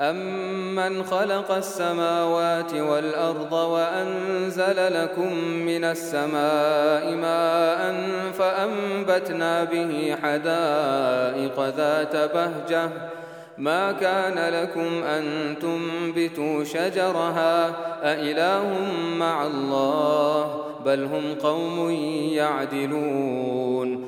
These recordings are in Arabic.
أمن خلق السماوات والأرض وأنزل لكم من السماء ماء فأنبتنا به حدائق ذات بهجة ما كان لكم أن تنبتوا شجرها أإله مع الله بل هم قوم يعدلون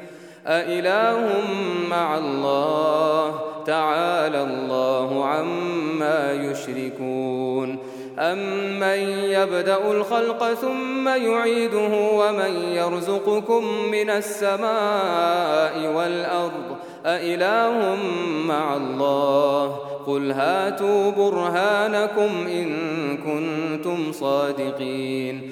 أإله مع الله؟ تعالى الله عما يشركون. أمن يبدأ الخلق ثم يعيده؟ ومن يرزقكم من السماء والأرض؟ أإله مع الله؟ قل هاتوا برهانكم إن كنتم صادقين.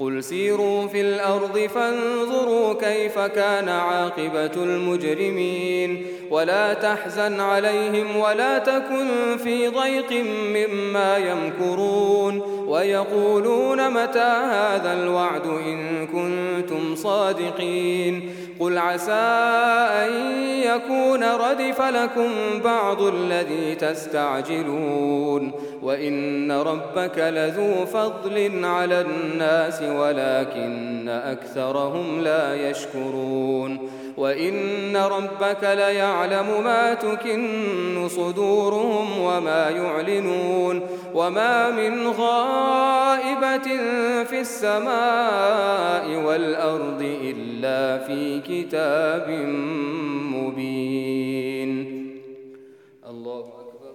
قل سيروا في الأرض فانظروا كيف كان عاقبة المجرمين. ولا تحزن عليهم ولا تكن في ضيق مما يمكرون. ويقولون متى هذا الوعد إن كنتم صادقين. قل عسى أن يكون ردف لكم بعض الذي تستعجلون. وإن ربك لذو فضل على الناس ولكن أكثرهم لا يشكرون وإن ربك ليعلم ما تكن صدورهم وما يعلنون وما من غائبة في السماء والأرض إلا في كتاب مبين الله أكبر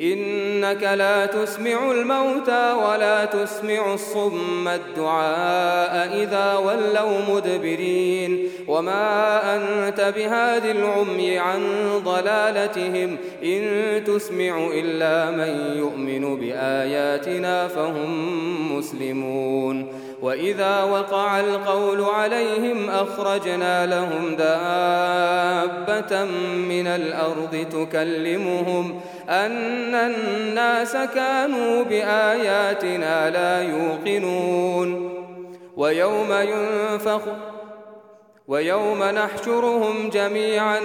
إنك لا تسمع الموتى ولا تسمع الصم الدعاء إذا ولوا مدبرين. وما أنت بهاد العمي عن ضلالتهم. إن تسمع إلا من يؤمن بآياتنا فهم مسلمون. وإذا وقع القول عليهم أخرجنا لهم دابة من الأرض تكلمهم. أن الناس كانوا بآياتنا لا يوقنون. ويوم ينفخ ويوم نحشرهم جميعا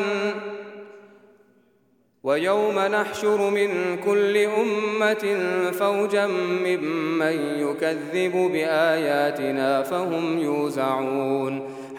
ويوم نحشر من كل أمة فوجا ممن يكذب بآياتنا فهم يوزعون.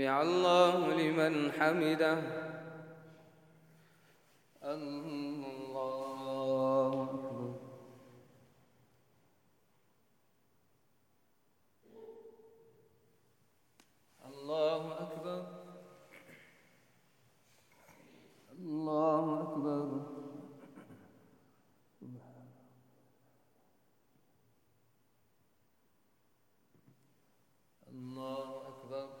سمع الله لمن حمده. الله الله أكبر. الله أكبر. الله أكبر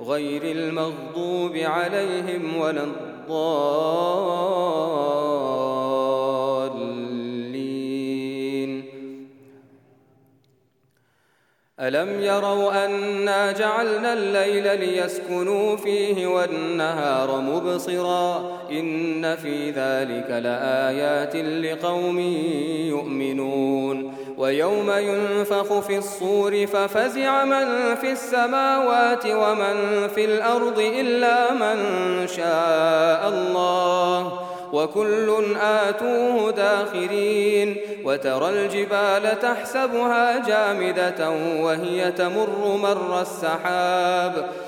غير المغضوب عليهم ولا الضالين. ألم يروا أنا جعلنا الليل ليسكنوا فيه والنهار مبصرا؟ إن في ذلك لآيات لقوم يؤمنون. ويوم ينفخ في الصور ففزع من في السماوات ومن في الأرض إلا من شاء الله وكل آتوه داخرين وترى الجبال تحسبها جامدة وهي تمر مر السحاب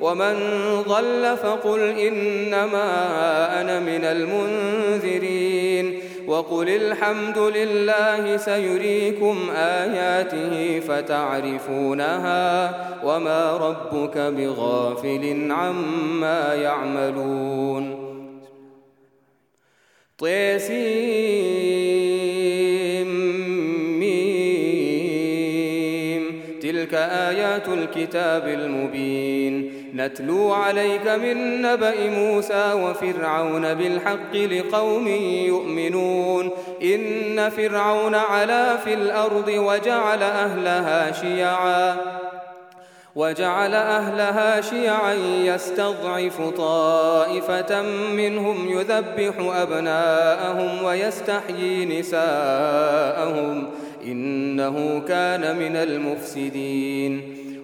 ومن ضل فقل إنما أنا من المنذرين وقل الحمد لله سيريكم آياته فتعرفونها وما ربك بغافل عما يعملون. طيسيم تلك آيات الكتاب المبين. نتلو عليك من نبأ موسى وفرعون بالحق لقوم يؤمنون. إن فرعون علا في الأرض وجعل أهلها شيعا وجعل أهلها شيعا يستضعف طائفة منهم يذبح أبناءهم ويستحيي نساءهم. إنه كان من المفسدين.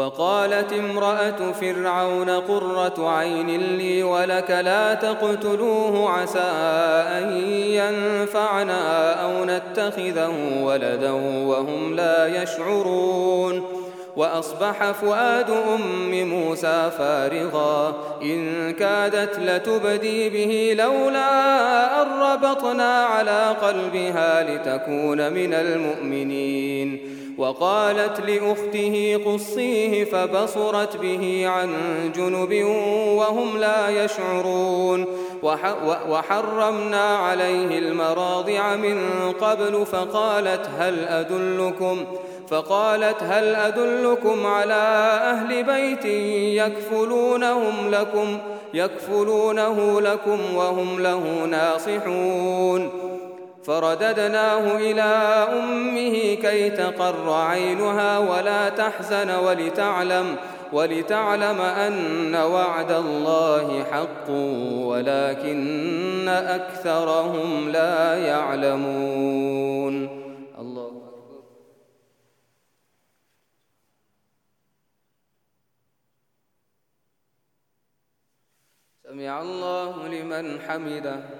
وقالت امرأة فرعون قرة عين لي ولك لا تقتلوه عسى أن ينفعنا أو نتخذه ولدا وهم لا يشعرون. وأصبح فؤاد أم موسى فارغا. إن كادت لتبدي به لولا أن ربطنا على قلبها لتكون من المؤمنين. وقالت لأخته قصيه فبصرت به عن جنب وهم لا يشعرون. وحرمنا عليه المراضع من قبل فقالت هل أدلكم فقالت هل أدلكم على أهل بيت يكفلونهم لكم يكفلونه لكم وهم له ناصحون. فرددناه إلى أمه كي تقر عينها ولا تحزن ولتعلم ولتعلم أن وعد الله حق ولكن أكثرهم لا يعلمون. الله أكبر. سمع الله لمن حمده.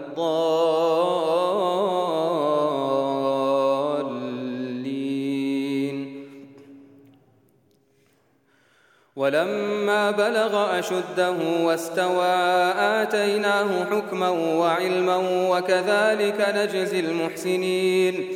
ولما بلغ أشده واستوى آتيناه حكما وعلما وكذلك نجزي المحسنين.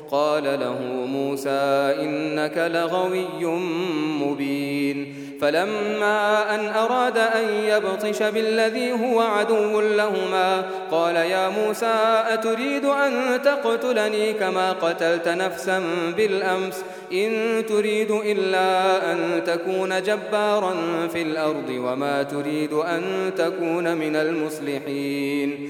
قال له موسى إنك لغوي مبين. فلما أن أراد أن يبطش بالذي هو عدو لهما قال يا موسى أتريد أن تقتلني كما قتلت نفسا بالأمس؟ إن تريد إلا أن تكون جبارا في الأرض وما تريد أن تكون من المصلحين.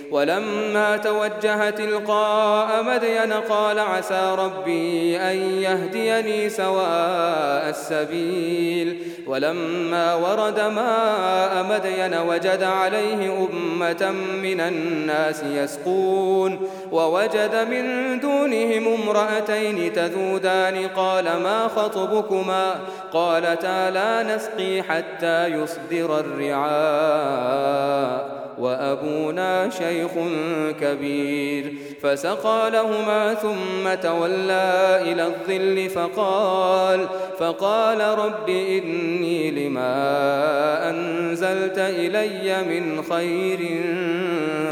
ولما توجه تلقاء مدين قال عسى ربي أن يهديني سواء السبيل. ولما ورد ماء مدين وجد عليه أمة من الناس يسقون ووجد من دونهم امرأتين تذودان. قال ما خطبكما؟ قالتا لا نسقي حتى يصدر الرعاء. وأبونا شيخ كبير. فسقى لهما ثم تولى إلى الظل فقال فقال رب إني لما أنزلت إلي من خير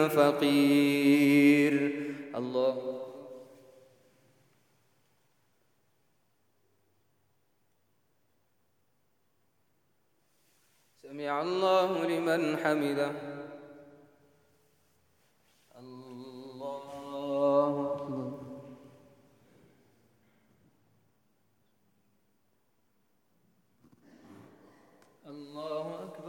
فقير. الله. سمع الله لمن حمده. الله أكبر. الله أكبر.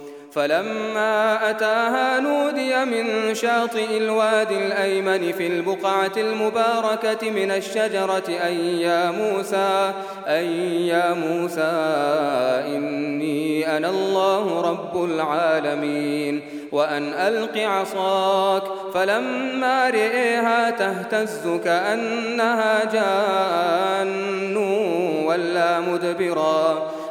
فلما أتاها نودي من شاطئ الوادي الأيمن في البقعة المباركة من الشجرة أي يا موسى أي يا موسى إني أنا الله رب العالمين وأن ألق عصاك. فلما رئيها تهتز كأنها جان ولا مدبرا.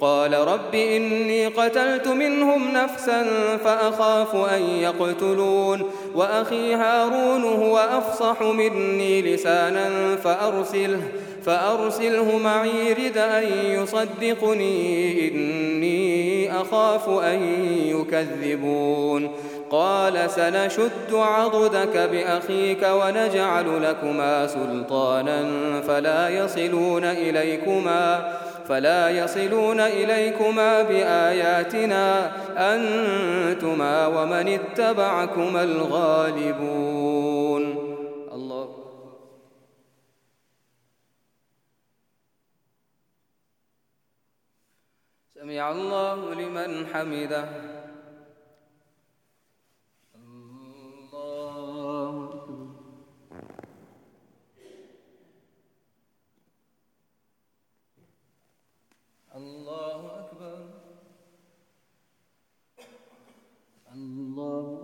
قال رب إني قتلت منهم نفسا فأخاف أن يقتلون وأخي هارون هو أفصح مني لسانا فأرسله فأرسله معي رد أن يصدقني إني أخاف أن يكذبون قال سنشد عضدك بأخيك ونجعل لكما سلطانا فلا يصلون إليكما فلا يصلون إليكما بآياتنا أنتما ومن اتبعكما الغالبون. الله. سمع الله لمن حمده. الله أكبر. الله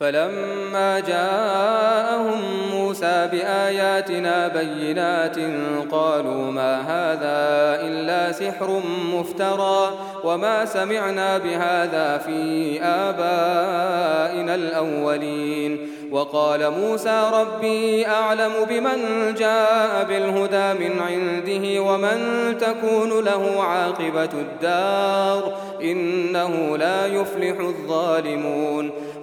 فلما جاءهم موسى بآياتنا بينات قالوا ما هذا إلا سحر مفترى وما سمعنا بهذا في آبائنا الأولين. وقال موسى ربي أعلم بمن جاء بالهدى من عنده ومن تكون له عاقبة الدار إنه لا يفلح الظالمون.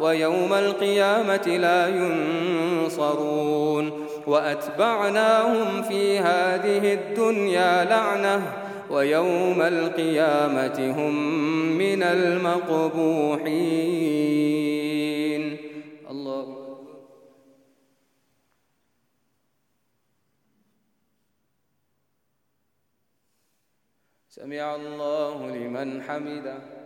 ويوم القيامة لا ينصرون وأتبعناهم في هذه الدنيا لعنةً ويوم القيامة هم من المقبوحين. الله سمع الله لمن حمده.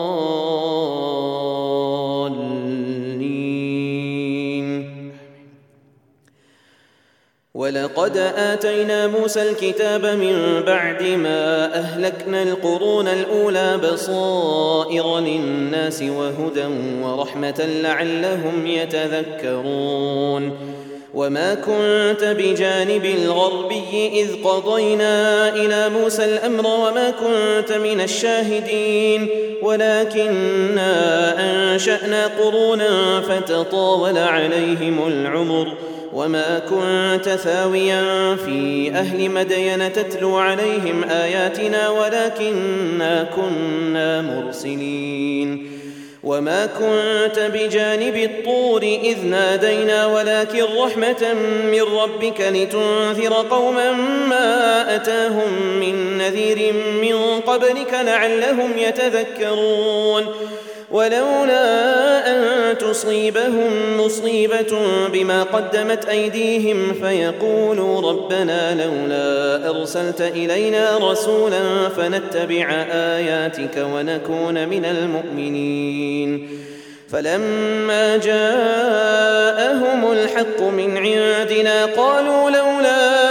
ولقد آتينا موسى الكتاب من بعد ما أهلكنا القرون الأولى بصائر للناس وهدى ورحمة لعلهم يتذكرون. وما كنت بجانب الغربي إذ قضينا إلى موسى الأمر وما كنت من الشاهدين. ولكنا أنشأنا قرونا فتطاول عليهم العمر. وما كنت ثاويا في أهل مدين تتلو عليهم آياتنا ولكنا كنا مرسلين وما كنت بجانب الطور إذ نادينا ولكن رحمة من ربك لتنذر قوما ما أتاهم من نذير من قبلك لعلهم يتذكرون ولولا أن تصيبهم مصيبة بما قدمت أيديهم فيقولوا ربنا لولا أرسلت إلينا رسولا فنتبع آياتك ونكون من المؤمنين. فلما جاءهم الحق من عندنا قالوا لولا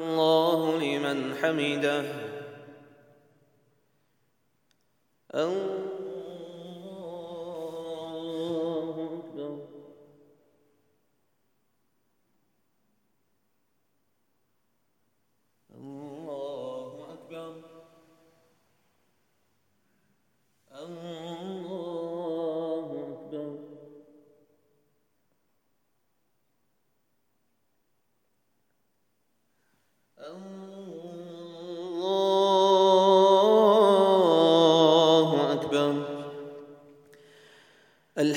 الله لمن حمده. الله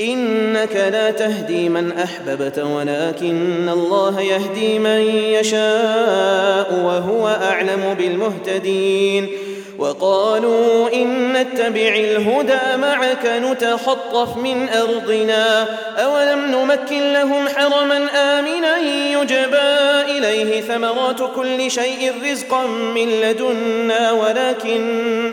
إنك لا تهدي من أحببت ولكن الله يهدي من يشاء وهو أعلم بالمهتدين. وقالوا إن نتبع الهدى معك نتخطف من أرضنا. أولم نمكن لهم حرما آمنا يجبى إليه ثمرات كل شيء رزقا من لدنا ولكن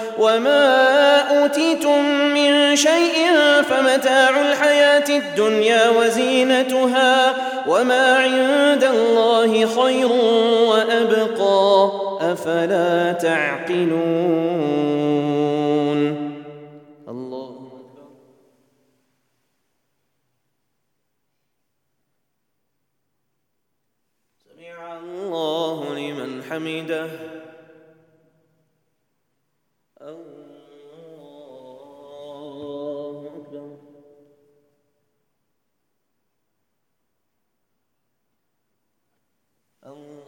وما اوتيتم من شيء فمتاع الحياة الدنيا وزينتها وما عند الله خير وابقى افلا تعقلون الله سمع الله لمن حمده.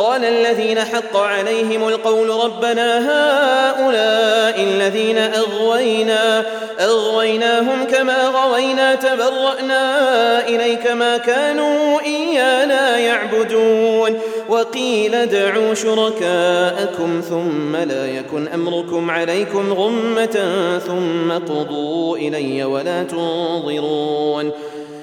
قال الذين حق عليهم القول ربنا هؤلاء الذين أغوينا أغويناهم كما غوينا تبرأنا إليك ما كانوا إيانا يعبدون. وقيل ادعوا شركاءكم ثم لا يكن أمركم عليكم غمة ثم قضوا إلي ولا تنظرون.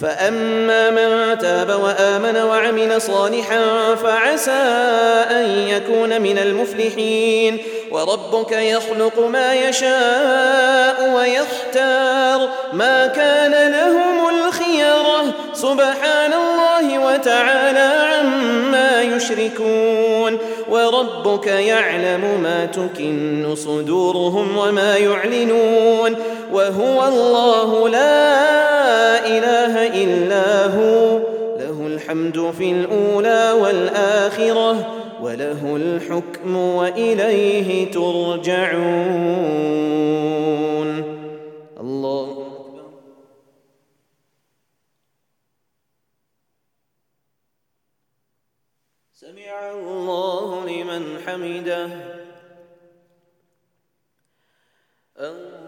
فأما من تاب وآمن وعمل صالحا فعسى أن يكون من المفلحين. وربك يخلق ما يشاء ويختار ما كان لهم الخيرة سبحان الله وتعالى عما يشركون. وربك يعلم ما تكن صدورهم وما يعلنون. وهو الله لا إله إلا هو. له الحمد في الأولى والآخرة وله الحكم وإليه ترجعون. الله سمع الله لمن حمده. الله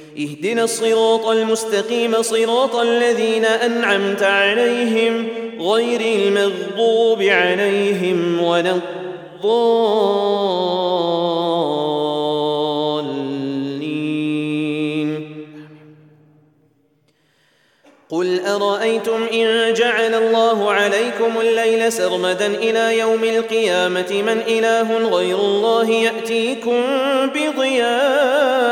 اهدنا الصراط المستقيم صراط الذين أنعمت عليهم غير المغضوب عليهم ولا الضالين. قل أرأيتم إن جعل الله عليكم الليل سرمدا إلى يوم القيامة؟ من إله غير الله يأتيكم بضياء.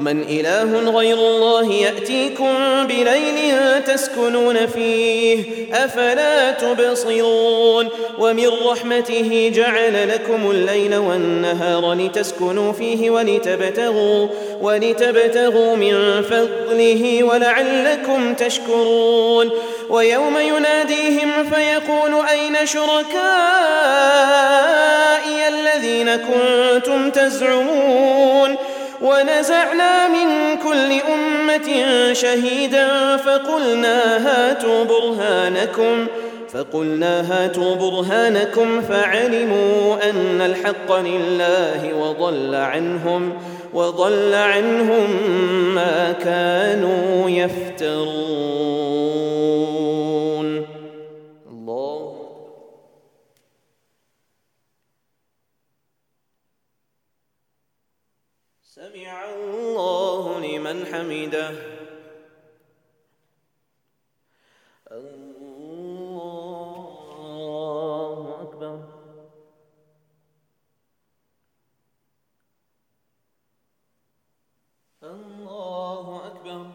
من إله غير الله يأتيكم بليل تسكنون فيه أفلا تبصرون؟ ومن رحمته جعل لكم الليل والنهار لتسكنوا فيه ولتبتغوا ولتبتغوا من فضله ولعلكم تشكرون. ويوم يناديهم فيقول أين شركائي الذين كنتم تزعمون؟ ونزعنا من كل أمة شهيدا فقلنا هاتوا برهانكم فقلنا هاتوا برهانكم فعلموا أن الحق لله وضل عنهم وضل عنهم ما كانوا يفترون الله الله لمن حمده الله أكبر الله أكبر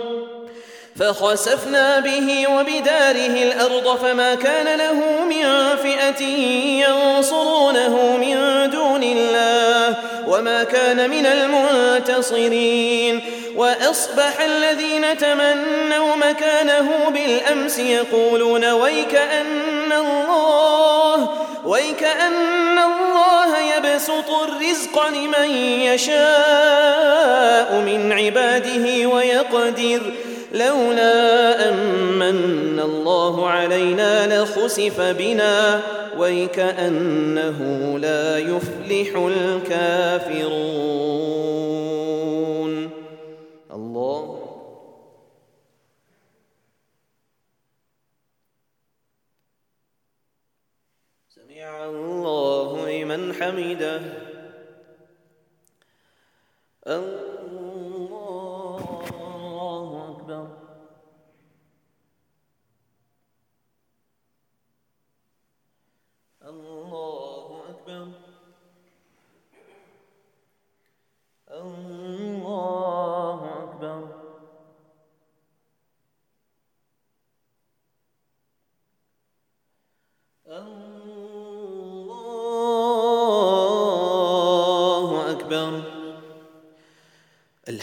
فخسفنا به وبداره الأرض فما كان له من فئة ينصرونه من دون الله وما كان من المنتصرين وأصبح الذين تمنوا مكانه بالأمس يقولون ويك أن الله ويك أن الله يبسط الرزق لمن يشاء من عباده ويقدر لولا أمن الله علينا لخسف بنا ويكأنه لا يفلح الكافرون. الله. سمع الله لمن حمده. الله.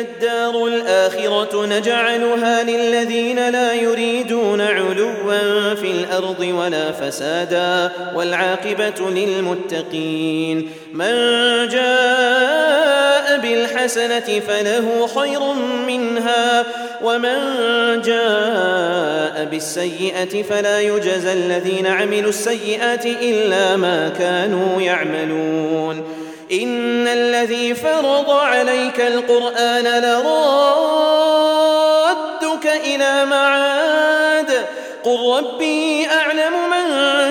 الدار الآخرة نجعلها للذين لا يريدون علوا في الأرض ولا فسادا والعاقبة للمتقين. من جاء بالحسنة فله خير منها ومن جاء بالسيئة فلا يجزى الذين عملوا السيئات إلا ما كانوا يعملون. إن الذي فرض عليك القرآن لرادك إلى معاد. قل ربي أعلم من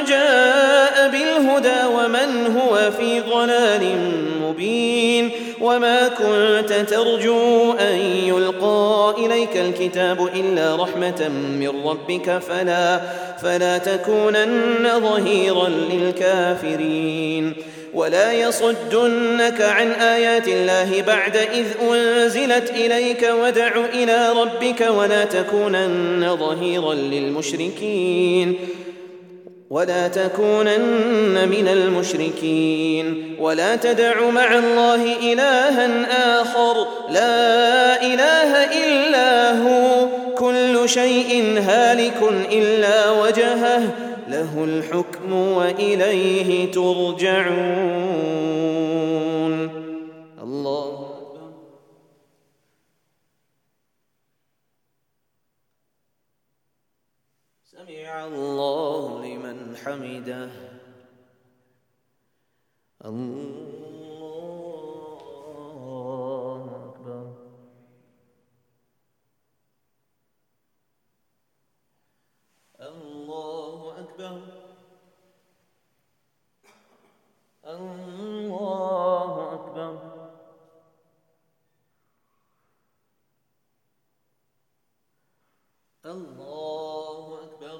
جاء بالهدى ومن هو في ضلال مبين. وما كنت ترجو أن يلقى إليك الكتاب إلا رحمة من ربك. فلا فلا تكونن ظهيرا للكافرين. ولا يصدنك عن آيات الله بعد إذ أنزلت إليك ودع إلى ربك ولا تكونن ظهيرا للمشركين ولا تكونن من المشركين ولا تدع مع الله إلها آخر لا إله إلا هو كل شيء هالك إلا وجهه له الحكم وإليه ترجعون. الله سمع الله لمن حمده. الله أكبر الله أكبر الله أكبر الله أكبر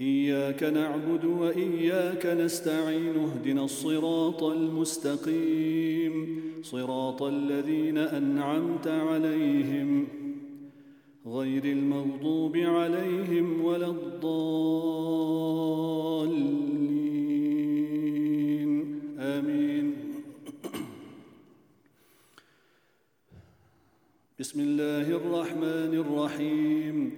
إياك نعبد وإياك نستعين اهدنا الصراط المستقيم. صراط الذين أنعمت عليهم غير المغضوب عليهم ولا الضالين. آمين. بسم الله الرحمن الرحيم.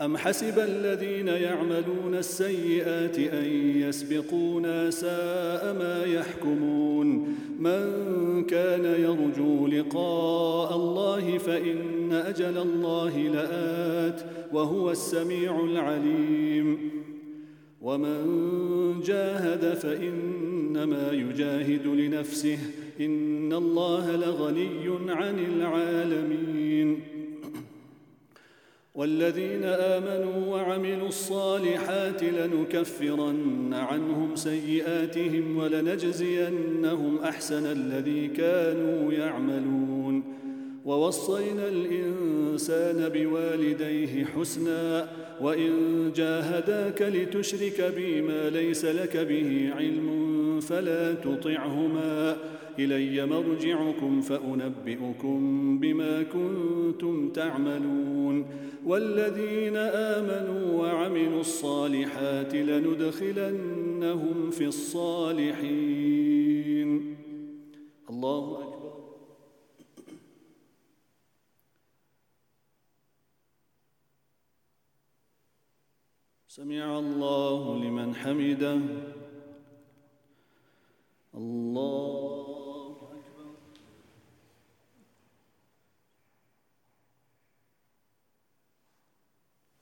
أم حسب الذين يعملون السيئات أن يسبقونا ساء ما يحكمون؟ من كان يرجو لقاء الله فإن أجل الله لآت وهو السميع العليم. ومن جاهد فإنما يجاهد لنفسه إن الله لغني عن العالمين. والذين آمنوا وعملوا الصالحات لنكفرن عنهم سيئاتهم ولنجزينهم أحسن الذي كانوا يعملون. ووصينا الإنسان بوالديه حسنا وإن جاهداك لتشرك بي ما ليس لك به علم فلا تطعهما. إلي مرجعكم فأنبئكم بما كنتم كنتم تعملون والذين آمنوا وعملوا الصالحات لندخلنهم في الصالحين. الله أكبر. سمع الله لمن حمده. الله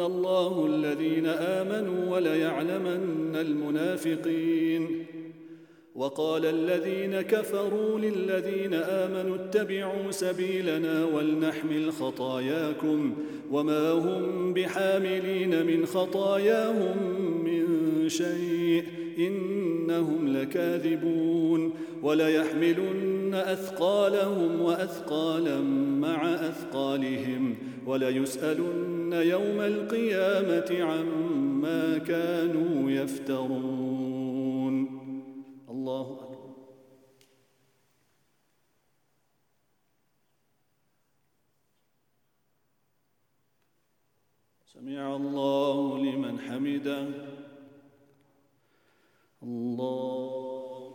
الله الذين آمنوا وليعلمن المنافقين. وقال الذين كفروا للذين آمنوا اتبعوا سبيلنا ولنحمل خطاياكم وما هم بحاملين من خطاياهم من شيء. إنهم لكاذبون وليحملن أثقالهم وأثقالا مع أثقالهم وليسألن يوم القيامة عما كانوا يفترون. الله أكبر. سمع الله لمن حمده. الله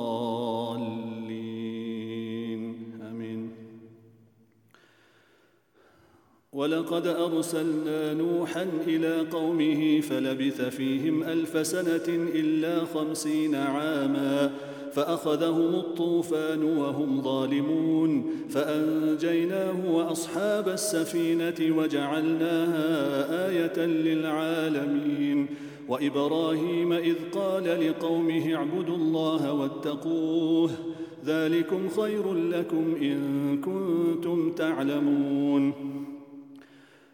ولقد أرسلنا نوحا إلى قومه فلبث فيهم ألف سنة إلا خمسين عاما فأخذهم الطوفان وهم ظالمون فأنجيناه وأصحاب السفينة وجعلناها آية للعالمين وإبراهيم إذ قال لقومه اعبدوا الله واتقوه ذلكم خير لكم إن كنتم تعلمون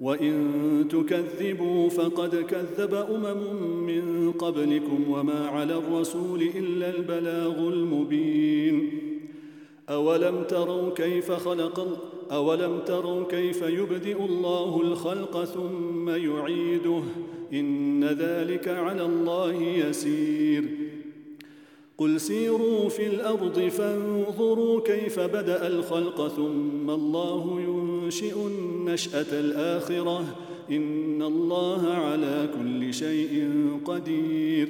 وإن تكذبوا فقد كذب أمم من قبلكم وما على الرسول إلا البلاغ المبين. أولم تروا كيف خلق أولم تروا كيف يبدئ الله الخلق ثم يعيده؟ إن ذلك على الله يسير. قل سيروا في الأرض فانظروا كيف بدأ الخلق ثم الله ينشئ النشأة الآخرة. إن الله على كل شيء قدير.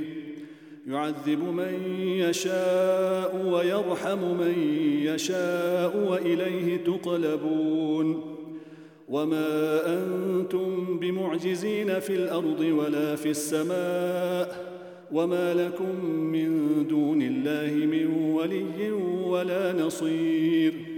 يعذب من يشاء ويرحم من يشاء وإليه تقلبون. وما أنتم بمعجزين في الأرض ولا في السماء. وما لكم من دون الله من ولي ولا نصير.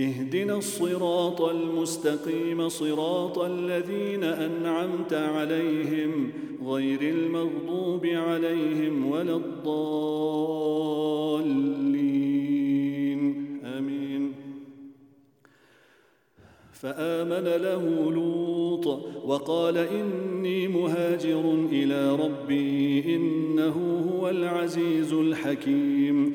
اهدنا الصراط المستقيم صراط الذين أنعمت عليهم غير المغضوب عليهم ولا الضالين. آمين. فآمن له لوط وقال إني مهاجر إلى ربي إنه هو العزيز الحكيم.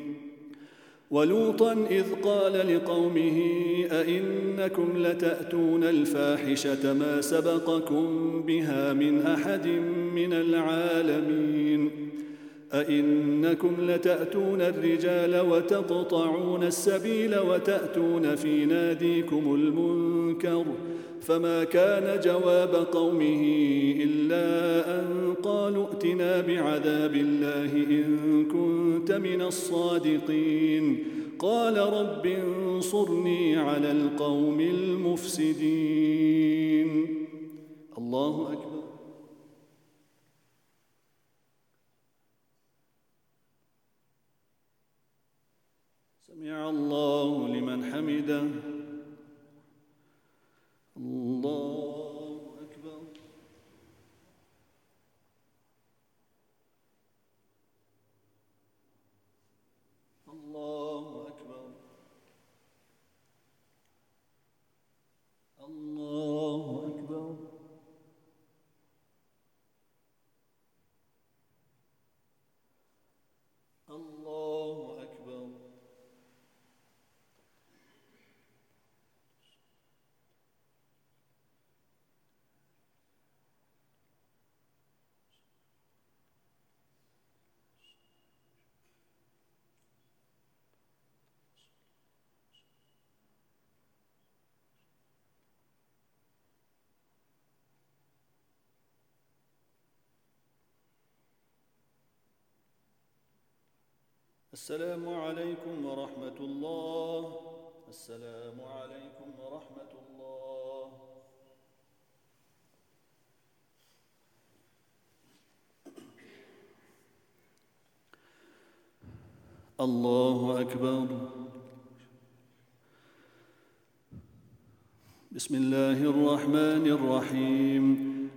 ولوطا إذ قال لقومه أئنكم لتأتون الفاحشة ما سبقكم بها من أحد من العالمين أئنكم لتأتون الرجال وتقطعون السبيل وتأتون في ناديكم المنكر فما كان جواب قومه إلا أن قالوا ائتنا بعذاب الله إن كنت من الصادقين. قال رب انصرني على القوم المفسدين. الله أكبر. سمع الله لمن حمده. الله أكبر. الله أكبر الله أكبر الله أكبر السلام عليكم ورحمة الله. السلام عليكم ورحمة الله. الله أكبر. بسم الله الرحمن الرحيم.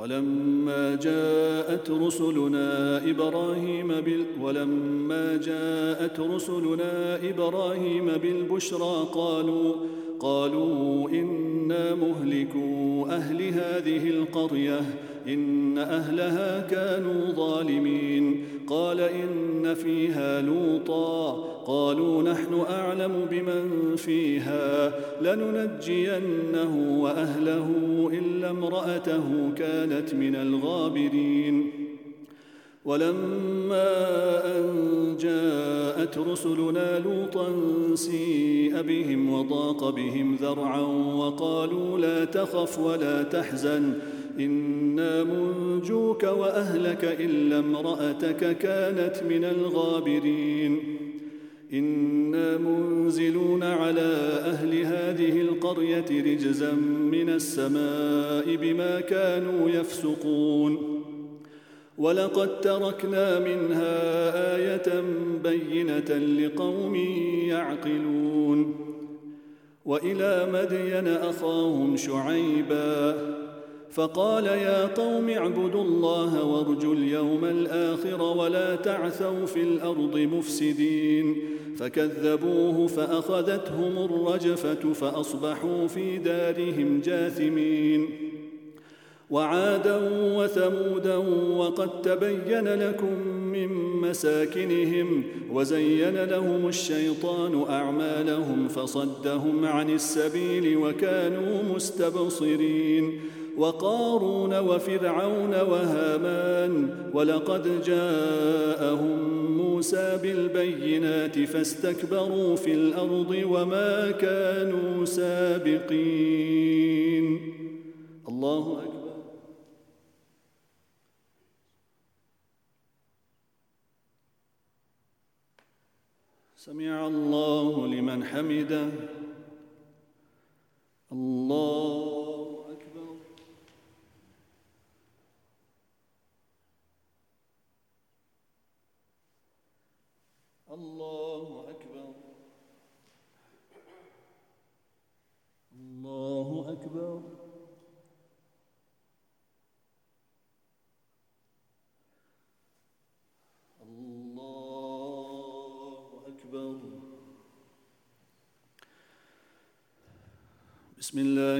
ولما جاءت رسلنا إبراهيم بال ولما جاءت رسلنا إبراهيم بالبشرى قالوا قالوا إنا مهلكو أهل هذه القرية إن أهلها كانوا ظالمين. قال إن فيها لوطا. قالوا نحن أعلم بمن فيها. لننجينه وأهله إلا امرأته كانت من الغابرين. ولما أن جاءت رسلنا لوطا سيء بهم وضاق بهم ذرعا وقالوا لا تخف ولا تحزن. إنا منجوك وأهلك إلا امرأتك كانت من الغابرين. إنا منزلون على أهل هذه القرية رجزا من السماء بما كانوا يفسقون. ولقد تركنا منها آية بينة لقوم يعقلون. وإلى مدين أخاهم شعيباً. فقال يا قوم اعبدوا الله وارجوا اليوم الآخر ولا تعثوا في الأرض مفسدين. فكذبوه فأخذتهم الرجفة فأصبحوا في دارهم جاثمين. وعادا وثمودا وقد تبين لكم من مساكنهم وزين لهم الشيطان أعمالهم فصدهم عن السبيل وكانوا مستبصرين. وقارون وفرعون وهامان ولقد جاءهم موسى بالبينات فاستكبروا في الأرض وما كانوا سابقين. الله أكبر. سمع الله لمن حمده. الله اكبر الله أكبر الله أكبر الله بسم الله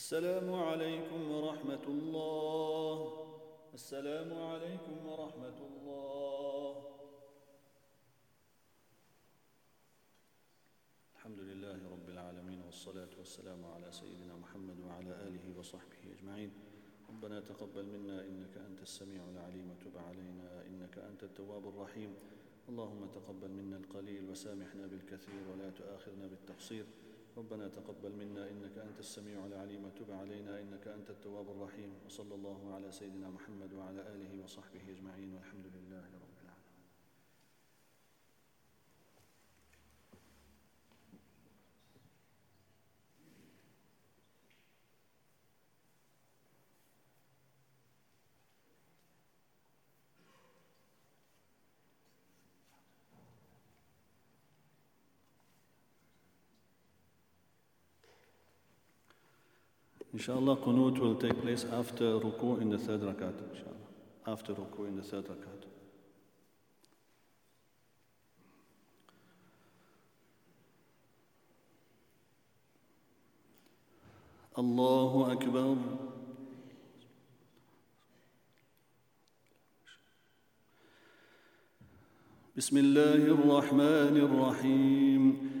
السلام عليكم ورحمة الله. السلام عليكم ورحمة الله. الحمد لله رب العالمين والصلاة والسلام على سيدنا محمد وعلى آله وصحبه أجمعين. ربنا تقبل منا إنك أنت السميع العليم وتب علينا إنك أنت التواب الرحيم. اللهم تقبل منا القليل وسامحنا بالكثير ولا تؤاخذنا بالتقصير. ربنا تقبل منا إنك أنت السميع العليم وتب علينا إنك أنت التواب الرحيم وصلى الله على سيدنا محمد وعلى آله وصحبه أجمعين والحمد لله رب العالمين Inshallah, qunut will take place after ruku in the third rakat. Inshallah, after ruku in the third rakat. الله أكبر بسم الله الرحمن الرحيم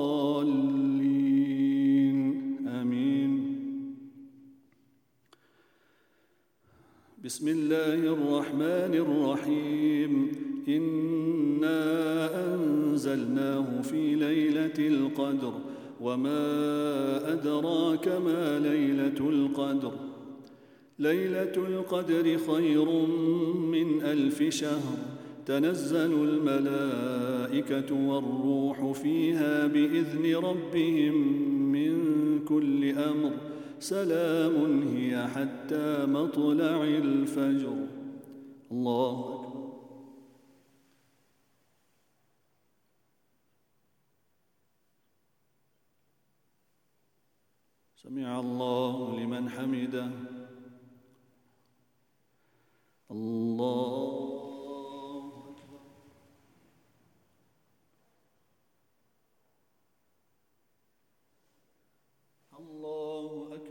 بسم الله الرحمن الرحيم. إنا أنزلناه في ليلة القدر وما أدراك ما ليلة القدر. ليلة القدر خير من ألف شهر. تنزل الملائكة والروح فيها بإذن ربهم من كل أمر. سلام هي حتى مطلع الفجر. الله أكبر. سمع الله لمن حمده. الله أكبر.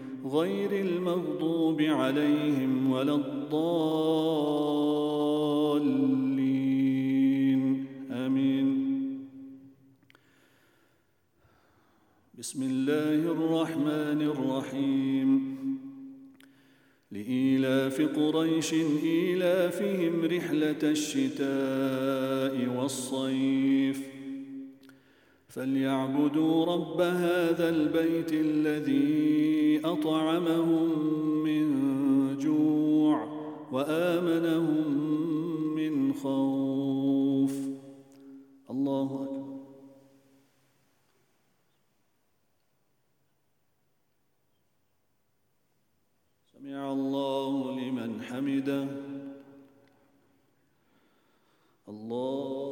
غير المغضوب عليهم ولا الضالين. آمين. بسم الله الرحمن الرحيم. لإيلاف قريش إيلافهم رحلة الشتاء والصيف. فليعبدوا رب هذا البيت الذي أطعمهم من جوع وآمنهم من خوف. الله أكبر سمع الله لمن حمده الله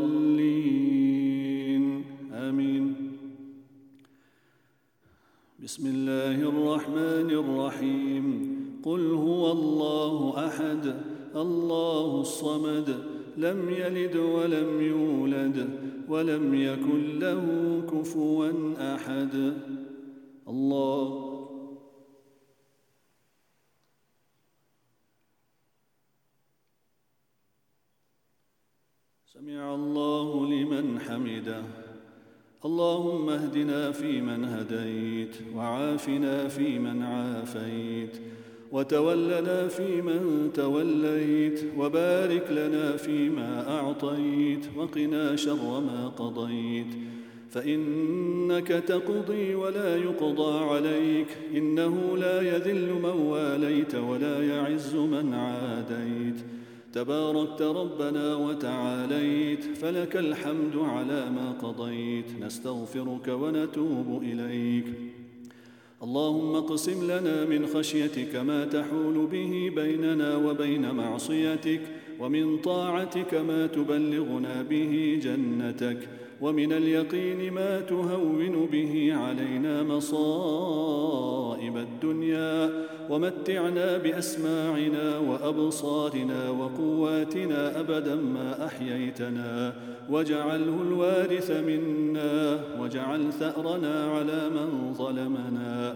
بسم الله الرحمن الرحيم. قل هو الله أحد الله الصمد لم يلد ولم يولد ولم يكن له كفوا أحد. الله. سمع الله لمن حمده. اللهم اهدنا فيمن هديت وعافنا فيمن عافيت وتولنا فيمن توليت وبارك لنا فيما أعطيت وقنا شر ما قضيت فإنك تقضي ولا يقضى عليك إنه لا يذل من واليت ولا يعز من عاديت تباركت ربنا وتعاليت فلك الحمد على ما قضيت. نستغفرك ونتوب إليك. اللهم اقسم لنا من خشيتك ما تحول به بيننا وبين معصيتك ومن طاعتك ما تبلغنا به جنتك. ومن اليقين ما تهون به علينا مصائب الدنيا. ومتعنا بأسماعنا وأبصارنا وقواتنا أبدا ما أحييتنا. واجعله الوارث منا واجعل ثأرنا على من ظلمنا.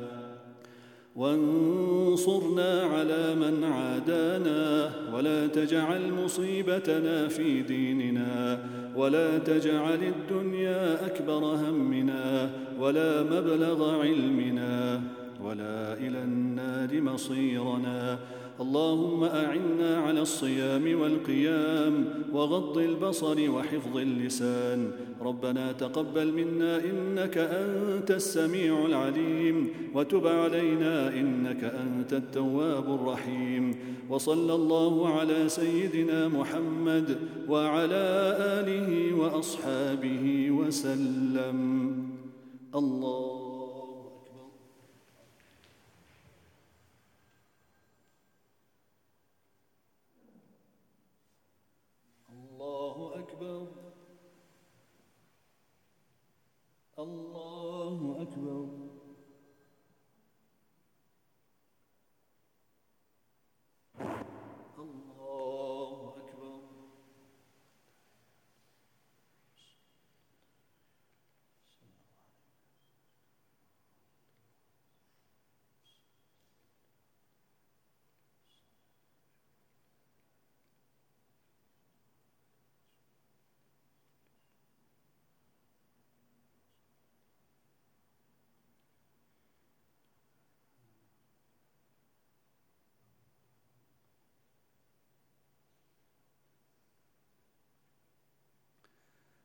وانصرنا على من عادانا ولا تجعل مصيبتنا في ديننا ولا تجعل الدنيا أكبر همنا ولا مبلغ علمنا ولا إلى النار مصيرنا اللهم أعنا على الصيام والقيام وغض البصر وحفظ اللسان. ربنا تقبل منا إنك أنت السميع العليم وتب علينا إنك أنت التواب الرحيم. وصلى الله على سيدنا محمد وعلى آله وأصحابه وسلم. الله الله أكبر الله أكبر